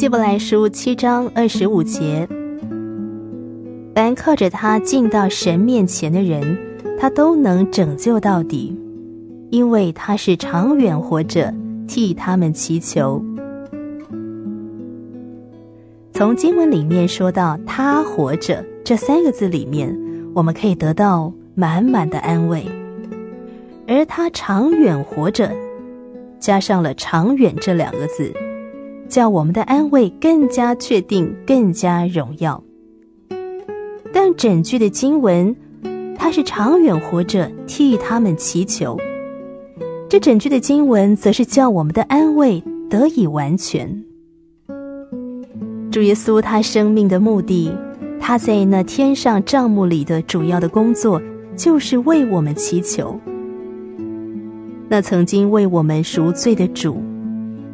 希伯来书七章二十五节：凡靠着他进到神面前的人，他都能拯救到底，因为他是长远活着，替他们祈求。从经文里面说到“他活着”这三个字里面，我们可以得到满满的安慰。而他长远活着，加上了“长远”这两个字。叫我们的安慰更加确定，更加荣耀。但整句的经文，他是长远活着，替他们祈求。这整句的经文，则是叫我们的安慰得以完全。主耶稣他生命的目的，他在那天上帐幕里的主要的工作，就是为我们祈求。那曾经为我们赎罪的主。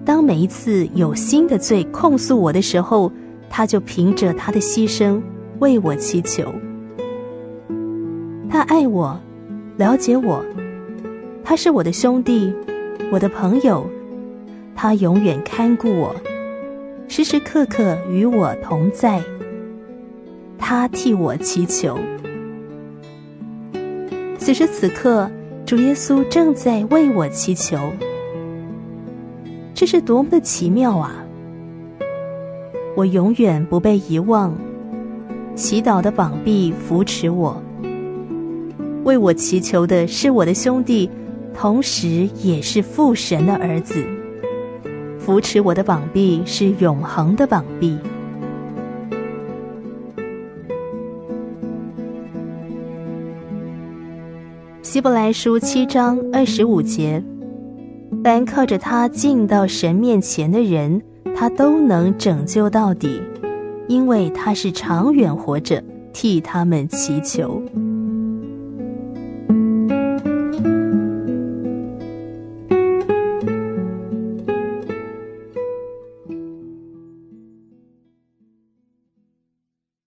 当每一次有新的罪控诉我的时候，他就凭着他的牺牲为我祈求。他爱我，了解我，他是我的兄弟，我的朋友，他永远看顾我，时时刻刻与我同在。他替我祈求。此时此刻，主耶稣正在为我祈求。这是多么的奇妙啊！我永远不被遗忘，祈祷的膀臂扶持我，为我祈求的是我的兄弟，同时也是父神的儿子。扶持我的膀臂是永恒的膀臂。希伯来书七章二十五节。凡靠着他进到神面前的人，他都能拯救到底，因为他是长远活着，替他们祈求。